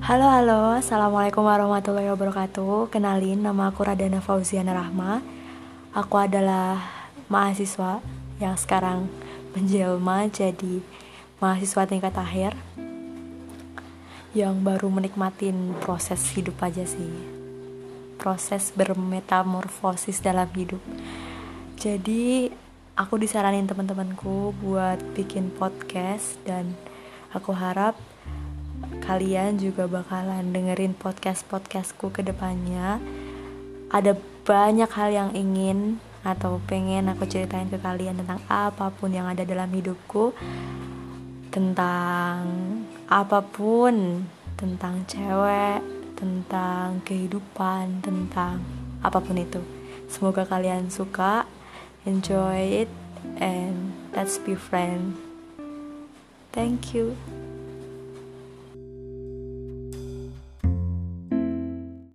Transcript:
Halo halo, Assalamualaikum warahmatullahi wabarakatuh. Kenalin, nama aku Radana Fauziana Rahma. Aku adalah mahasiswa yang sekarang menjelma jadi mahasiswa tingkat akhir Yang baru menikmatin proses hidup aja sih. Proses bermetamorfosis dalam hidup. Jadi aku disaranin teman-temanku buat bikin podcast dan aku harap kalian juga bakalan dengerin podcast-podcastku ke depannya. Ada banyak hal yang ingin atau pengen aku ceritain ke kalian tentang apa pun yang ada dalam hidupku. Tentang apa pun, tentang cewek, tentang kehidupan, tentang apa pun itu. Semoga kalian suka enjoy it and let's be friends thank you